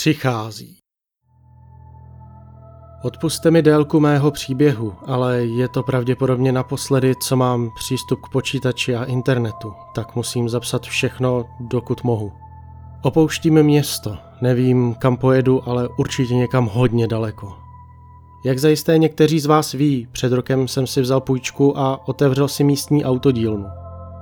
přichází. Odpuste mi délku mého příběhu, ale je to pravděpodobně naposledy, co mám přístup k počítači a internetu, tak musím zapsat všechno, dokud mohu. Opouštím město, nevím kam pojedu, ale určitě někam hodně daleko. Jak zajisté někteří z vás ví, před rokem jsem si vzal půjčku a otevřel si místní autodílnu.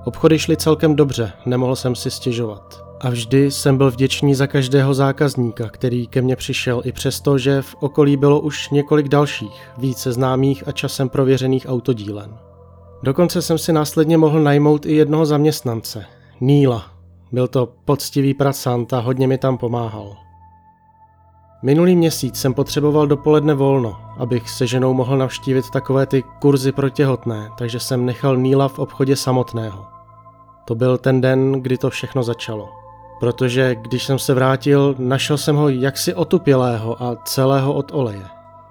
Obchody šly celkem dobře, nemohl jsem si stěžovat. A vždy jsem byl vděčný za každého zákazníka, který ke mně přišel, i přesto, že v okolí bylo už několik dalších, více známých a časem prověřených autodílen. Dokonce jsem si následně mohl najmout i jednoho zaměstnance, Níla. Byl to poctivý pracant a hodně mi tam pomáhal. Minulý měsíc jsem potřeboval dopoledne volno, abych se ženou mohl navštívit takové ty kurzy pro těhotné, takže jsem nechal Níla v obchodě samotného. To byl ten den, kdy to všechno začalo. Protože když jsem se vrátil, našel jsem ho jaksi otupělého a celého od oleje.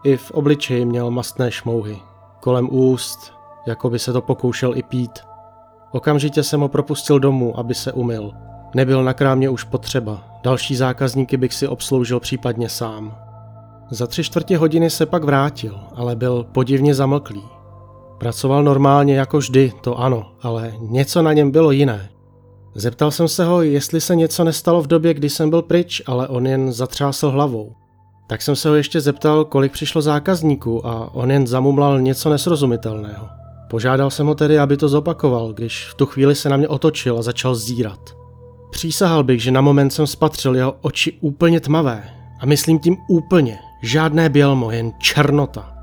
I v obličeji měl mastné šmouhy. Kolem úst, jako by se to pokoušel i pít. Okamžitě jsem ho propustil domů, aby se umyl. Nebyl na krámě už potřeba, další zákazníky bych si obsloužil případně sám. Za tři čtvrtě hodiny se pak vrátil, ale byl podivně zamlklý. Pracoval normálně jako vždy, to ano, ale něco na něm bylo jiné. Zeptal jsem se ho, jestli se něco nestalo v době, kdy jsem byl pryč, ale on jen zatřásl hlavou. Tak jsem se ho ještě zeptal, kolik přišlo zákazníků a on jen zamumlal něco nesrozumitelného. Požádal jsem ho tedy, aby to zopakoval, když v tu chvíli se na mě otočil a začal zírat. Přísahal bych, že na moment jsem spatřil jeho oči úplně tmavé. A myslím tím úplně, žádné bělmo, jen černota.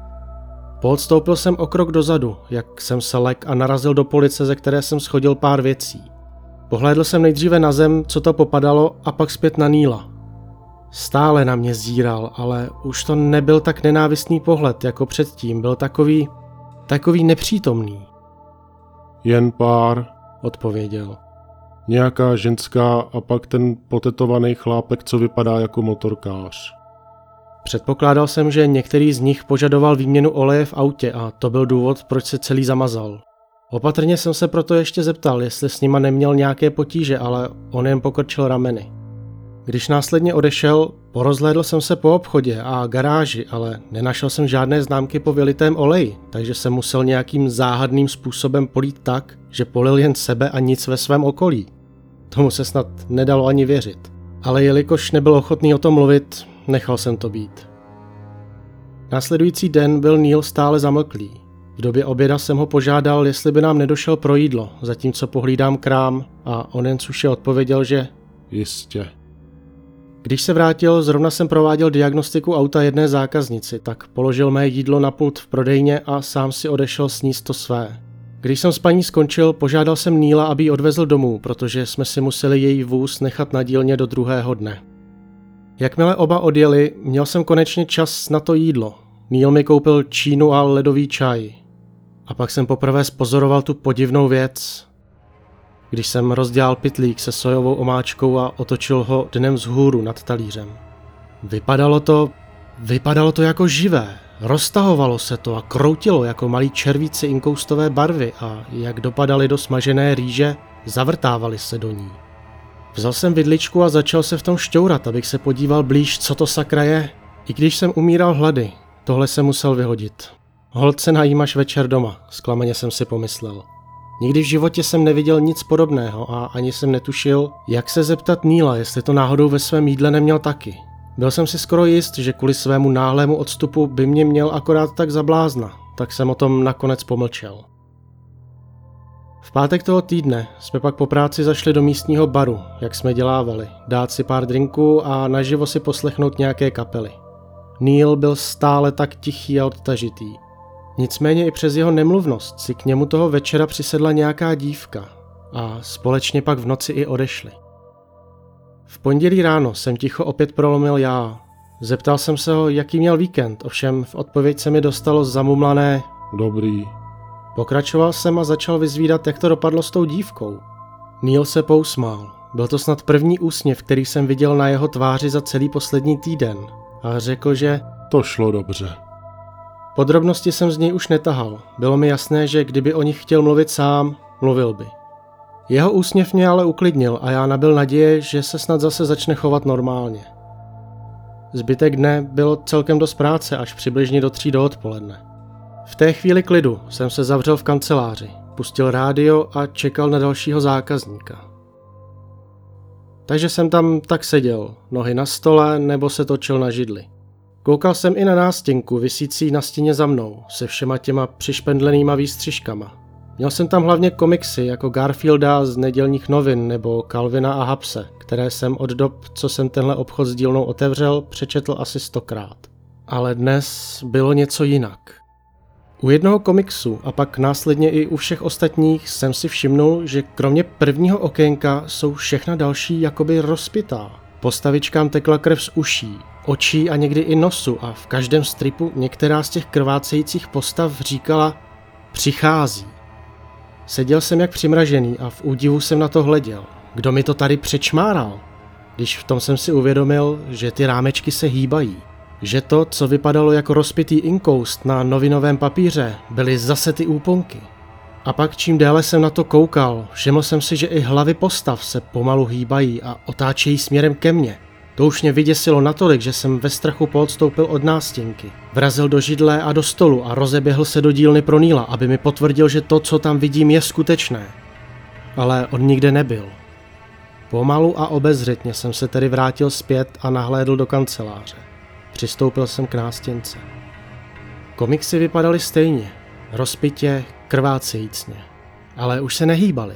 Poodstoupil jsem o krok dozadu, jak jsem se lek a narazil do police, ze které jsem schodil pár věcí. Pohlédl jsem nejdříve na zem, co to popadalo, a pak zpět na Níla. Stále na mě zíral, ale už to nebyl tak nenávistný pohled jako předtím, byl takový, takový nepřítomný. Jen pár, odpověděl. Nějaká ženská a pak ten potetovaný chlápek, co vypadá jako motorkář. Předpokládal jsem, že některý z nich požadoval výměnu oleje v autě a to byl důvod, proč se celý zamazal. Opatrně jsem se proto ještě zeptal, jestli s nima neměl nějaké potíže, ale on jen pokrčil rameny. Když následně odešel, porozhlédl jsem se po obchodě a garáži, ale nenašel jsem žádné známky po vylitém oleji, takže jsem musel nějakým záhadným způsobem polít tak, že polil jen sebe a nic ve svém okolí. Tomu se snad nedalo ani věřit. Ale jelikož nebyl ochotný o tom mluvit, nechal jsem to být. Následující den byl Neil stále zamlklý. V době oběda jsem ho požádal, jestli by nám nedošel pro jídlo, zatímco pohlídám krám a on jen suše odpověděl, že Jistě. Když se vrátil, zrovna jsem prováděl diagnostiku auta jedné zákaznici, tak položil mé jídlo na pult v prodejně a sám si odešel sníst to své. Když jsem s paní skončil, požádal jsem Níla, aby ji odvezl domů, protože jsme si museli její vůz nechat na dílně do druhého dne. Jakmile oba odjeli, měl jsem konečně čas na to jídlo. Níl mi koupil čínu a ledový čaj. A pak jsem poprvé spozoroval tu podivnou věc. Když jsem rozdělal pitlík se sojovou omáčkou a otočil ho dnem vzhůru nad talířem. Vypadalo to, vypadalo to jako živé. Roztahovalo se to a kroutilo jako malí červíci inkoustové barvy a jak dopadaly do smažené rýže, zavrtávali se do ní. Vzal jsem vidličku a začal se v tom šťourat, abych se podíval blíž, co to sakra je. I když jsem umíral hlady, tohle se musel vyhodit. Hold se najím až večer doma, zklamaně jsem si pomyslel. Nikdy v životě jsem neviděl nic podobného a ani jsem netušil, jak se zeptat Níla, jestli to náhodou ve svém jídle neměl taky. Byl jsem si skoro jist, že kvůli svému náhlému odstupu by mě měl akorát tak zablázna, tak jsem o tom nakonec pomlčel. V pátek toho týdne jsme pak po práci zašli do místního baru, jak jsme dělávali, dát si pár drinků a naživo si poslechnout nějaké kapely. Neil byl stále tak tichý a odtažitý. Nicméně i přes jeho nemluvnost si k němu toho večera přisedla nějaká dívka a společně pak v noci i odešli. V pondělí ráno jsem ticho opět prolomil já. Zeptal jsem se ho, jaký měl víkend, ovšem v odpověď se mi dostalo zamumlané Dobrý. Pokračoval jsem a začal vyzvídat, jak to dopadlo s tou dívkou. Neil se pousmál. Byl to snad první úsměv, který jsem viděl na jeho tváři za celý poslední týden. A řekl, že To šlo dobře. Podrobnosti jsem z něj už netahal. Bylo mi jasné, že kdyby o nich chtěl mluvit sám, mluvil by. Jeho úsměv mě ale uklidnil a já nabil naděje, že se snad zase začne chovat normálně. Zbytek dne bylo celkem dost práce až přibližně do tří do odpoledne. V té chvíli klidu jsem se zavřel v kanceláři, pustil rádio a čekal na dalšího zákazníka. Takže jsem tam tak seděl, nohy na stole nebo se točil na židli. Koukal jsem i na nástěnku, visící na stěně za mnou, se všema těma přišpendlenýma výstřižkama. Měl jsem tam hlavně komiksy jako Garfielda z nedělních novin nebo Calvina a Hapse, které jsem od dob, co jsem tenhle obchod s dílnou otevřel, přečetl asi stokrát. Ale dnes bylo něco jinak. U jednoho komiksu a pak následně i u všech ostatních jsem si všimnul, že kromě prvního okénka jsou všechna další jakoby rozpitá. Postavičkám tekla krev z uší, očí a někdy i nosu a v každém stripu některá z těch krvácejících postav říkala přichází. Seděl jsem jak přimražený a v údivu jsem na to hleděl. Kdo mi to tady přečmáral? Když v tom jsem si uvědomil, že ty rámečky se hýbají. Že to, co vypadalo jako rozpitý inkoust na novinovém papíře, byly zase ty úponky. A pak čím déle jsem na to koukal, všiml jsem si, že i hlavy postav se pomalu hýbají a otáčejí směrem ke mně. To už mě vyděsilo natolik, že jsem ve strachu poodstoupil od nástěnky. Vrazil do židle a do stolu a rozeběhl se do dílny pro Níla, aby mi potvrdil, že to, co tam vidím, je skutečné. Ale on nikde nebyl. Pomalu a obezřetně jsem se tedy vrátil zpět a nahlédl do kanceláře. Přistoupil jsem k nástěnce. Komiksy vypadaly stejně, rozpitě, krvácejícně, ale už se nehýbaly.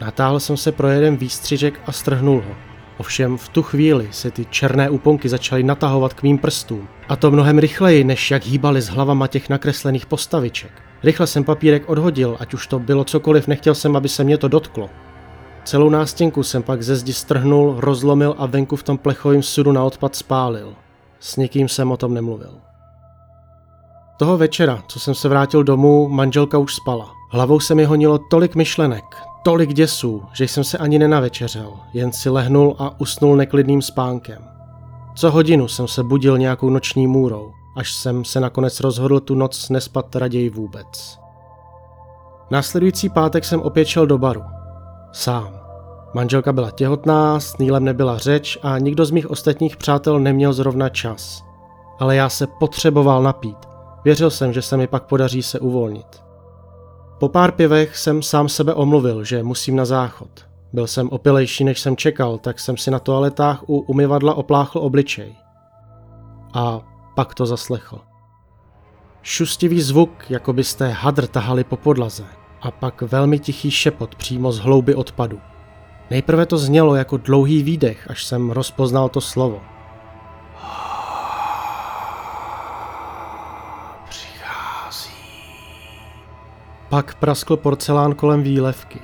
Natáhl jsem se pro jeden výstřižek a strhnul ho. Ovšem v tu chvíli se ty černé úponky začaly natahovat k mým prstům. A to mnohem rychleji, než jak hýbali s hlavama těch nakreslených postaviček. Rychle jsem papírek odhodil, ať už to bylo cokoliv, nechtěl jsem, aby se mě to dotklo. Celou nástěnku jsem pak ze zdi strhnul, rozlomil a venku v tom plechovém sudu na odpad spálil. S nikým jsem o tom nemluvil. Toho večera, co jsem se vrátil domů, manželka už spala. Hlavou se mi honilo tolik myšlenek, tolik děsů, že jsem se ani nenavečeřel, jen si lehnul a usnul neklidným spánkem. Co hodinu jsem se budil nějakou noční můrou, až jsem se nakonec rozhodl tu noc nespat raději vůbec. Následující pátek jsem opět šel do baru. Sám. Manželka byla těhotná, s Nílem nebyla řeč a nikdo z mých ostatních přátel neměl zrovna čas. Ale já se potřeboval napít. Věřil jsem, že se mi pak podaří se uvolnit. Po pár pivech jsem sám sebe omluvil, že musím na záchod. Byl jsem opilejší, než jsem čekal, tak jsem si na toaletách u umyvadla opláchl obličej. A pak to zaslechl. Šustivý zvuk, jako byste hadr tahali po podlaze, a pak velmi tichý šepot přímo z hlouby odpadu. Nejprve to znělo jako dlouhý výdech, až jsem rozpoznal to slovo. Pak praskl porcelán kolem výlevky.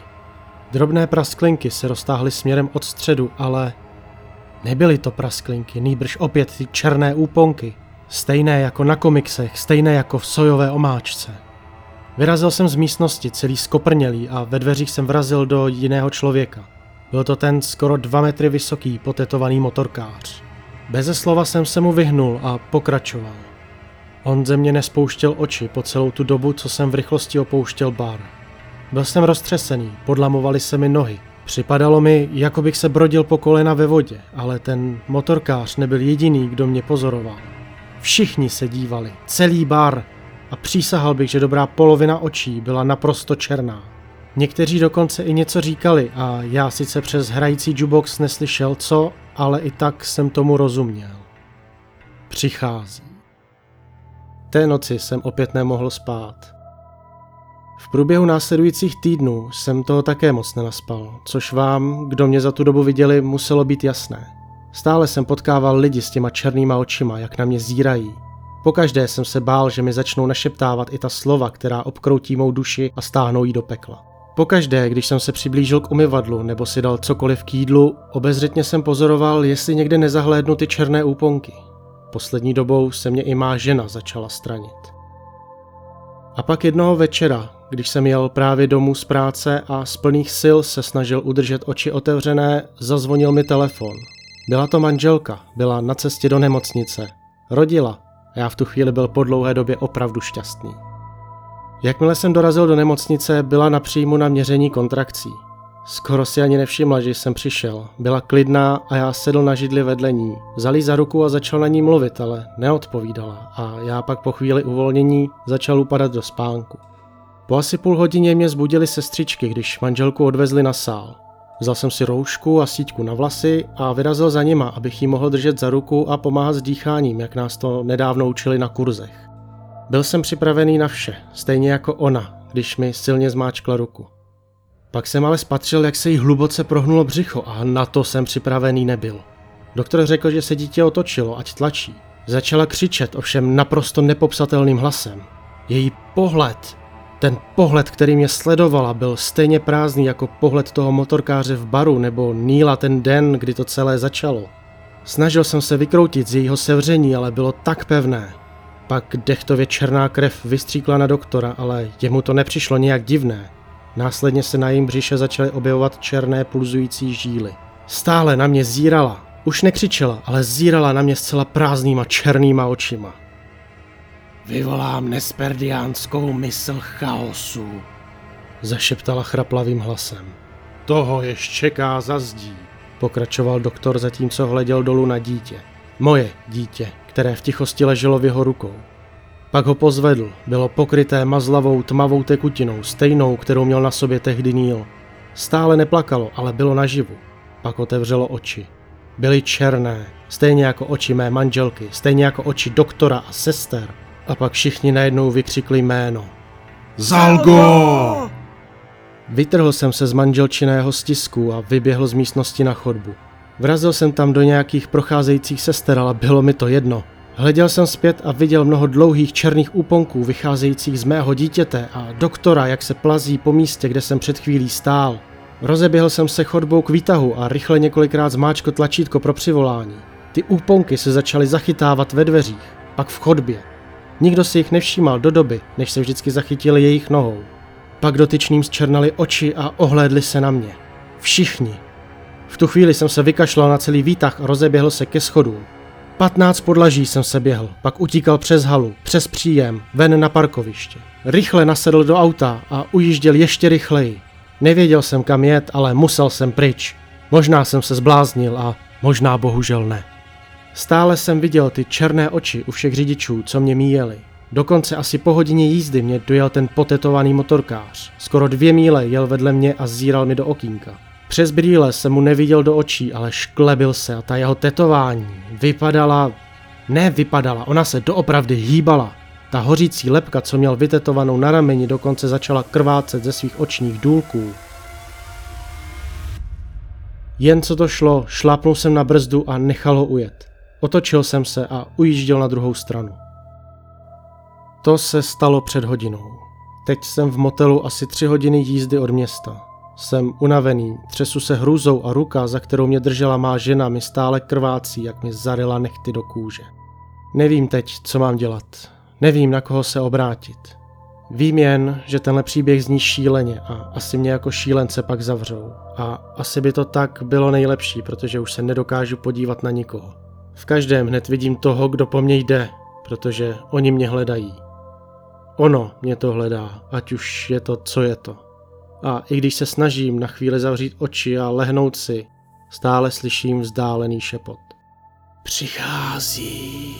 Drobné prasklinky se roztáhly směrem od středu, ale nebyly to prasklinky, nýbrž opět ty černé úponky. Stejné jako na komiksech, stejné jako v sojové omáčce. Vyrazil jsem z místnosti, celý skoprnělý a ve dveřích jsem vrazil do jiného člověka. Byl to ten skoro dva metry vysoký, potetovaný motorkář. Beze slova jsem se mu vyhnul a pokračoval. On ze mě nespouštěl oči po celou tu dobu, co jsem v rychlosti opouštěl bar. Byl jsem roztřesený, podlamovaly se mi nohy. Připadalo mi, jako bych se brodil po kolena ve vodě, ale ten motorkář nebyl jediný, kdo mě pozoroval. Všichni se dívali, celý bar, a přísahal bych, že dobrá polovina očí byla naprosto černá. Někteří dokonce i něco říkali a já sice přes hrající jukebox neslyšel co, ale i tak jsem tomu rozuměl. Přichází. Té noci jsem opět nemohl spát. V průběhu následujících týdnů jsem toho také moc nenaspal, což vám, kdo mě za tu dobu viděli, muselo být jasné. Stále jsem potkával lidi s těma černýma očima, jak na mě zírají. Pokaždé jsem se bál, že mi začnou našeptávat i ta slova, která obkroutí mou duši a stáhnou jí do pekla. Pokaždé, když jsem se přiblížil k umyvadlu nebo si dal cokoliv k jídlu, obezřetně jsem pozoroval, jestli někde nezahlédnu ty černé úponky. Poslední dobou se mě i má žena začala stranit. A pak jednoho večera, když jsem jel právě domů z práce a z plných sil se snažil udržet oči otevřené, zazvonil mi telefon. Byla to manželka, byla na cestě do nemocnice. Rodila a já v tu chvíli byl po dlouhé době opravdu šťastný. Jakmile jsem dorazil do nemocnice, byla na příjmu na měření kontrakcí. Skoro si ani nevšimla, že jsem přišel. Byla klidná a já sedl na židli vedle ní. Vzal za ruku a začal na ní mluvit, ale neodpovídala a já pak po chvíli uvolnění začal upadat do spánku. Po asi půl hodině mě zbudili sestřičky, když manželku odvezli na sál. Vzal jsem si roušku a síťku na vlasy a vyrazil za nima, abych jí mohl držet za ruku a pomáhat s dýcháním, jak nás to nedávno učili na kurzech. Byl jsem připravený na vše, stejně jako ona, když mi silně zmáčkla ruku. Pak jsem ale spatřil, jak se jí hluboce prohnulo břicho a na to jsem připravený nebyl. Doktor řekl, že se dítě otočilo, ať tlačí. Začala křičet, ovšem naprosto nepopsatelným hlasem. Její pohled, ten pohled, který mě sledovala, byl stejně prázdný jako pohled toho motorkáře v baru nebo Níla ten den, kdy to celé začalo. Snažil jsem se vykroutit z jejího sevření, ale bylo tak pevné. Pak dechtově černá krev vystříkla na doktora, ale jemu to nepřišlo nějak divné. Následně se na jejím břiše začaly objevovat černé pulzující žíly. Stále na mě zírala. Už nekřičela, ale zírala na mě zcela prázdnýma černýma očima. Vyvolám nesperdiánskou mysl chaosu, zašeptala chraplavým hlasem. Toho ještě čeká za zdí, pokračoval doktor zatímco hleděl dolů na dítě. Moje dítě, které v tichosti leželo v jeho rukou. Pak ho pozvedl, bylo pokryté mazlavou tmavou tekutinou, stejnou, kterou měl na sobě tehdy Neil. Stále neplakalo, ale bylo naživu. Pak otevřelo oči. Byly černé, stejně jako oči mé manželky, stejně jako oči doktora a sester. A pak všichni najednou vykřikli jméno. Zalgo! Vytrhl jsem se z manželčiného stisku a vyběhl z místnosti na chodbu. Vrazil jsem tam do nějakých procházejících sester, ale bylo mi to jedno. Hleděl jsem zpět a viděl mnoho dlouhých černých úponků vycházejících z mého dítěte a doktora, jak se plazí po místě, kde jsem před chvílí stál. Rozeběhl jsem se chodbou k výtahu a rychle několikrát zmáčkl tlačítko pro přivolání. Ty úponky se začaly zachytávat ve dveřích, pak v chodbě. Nikdo si jich nevšímal do doby, než se vždycky zachytili jejich nohou. Pak dotyčným zčernali oči a ohlédli se na mě. Všichni. V tu chvíli jsem se vykašlal na celý výtah a rozeběhl se ke schodům. 15 podlaží jsem se běhl, pak utíkal přes halu, přes příjem, ven na parkoviště. Rychle nasedl do auta a ujížděl ještě rychleji. Nevěděl jsem kam jet, ale musel jsem pryč. Možná jsem se zbláznil a možná bohužel ne. Stále jsem viděl ty černé oči u všech řidičů, co mě míjeli. Dokonce asi po hodině jízdy mě dojel ten potetovaný motorkář. Skoro dvě míle jel vedle mě a zíral mi do okýnka. Přes brýle jsem mu neviděl do očí, ale šklebil se a ta jeho tetování vypadala... Ne vypadala, ona se doopravdy hýbala. Ta hořící lepka, co měl vytetovanou na rameni, dokonce začala krvácet ze svých očních důlků. Jen co to šlo, šlápnul jsem na brzdu a nechal ho ujet. Otočil jsem se a ujížděl na druhou stranu. To se stalo před hodinou. Teď jsem v motelu asi tři hodiny jízdy od města. Jsem unavený, třesu se hrůzou a ruka, za kterou mě držela má žena, mi stále krvácí, jak mi zarila nechty do kůže. Nevím teď, co mám dělat. Nevím, na koho se obrátit. Vím jen, že tenhle příběh zní šíleně a asi mě jako šílence pak zavřou. A asi by to tak bylo nejlepší, protože už se nedokážu podívat na nikoho. V každém hned vidím toho, kdo po mně jde, protože oni mě hledají. Ono mě to hledá, ať už je to, co je to. A i když se snažím na chvíli zavřít oči a lehnout si, stále slyším vzdálený šepot. Přichází.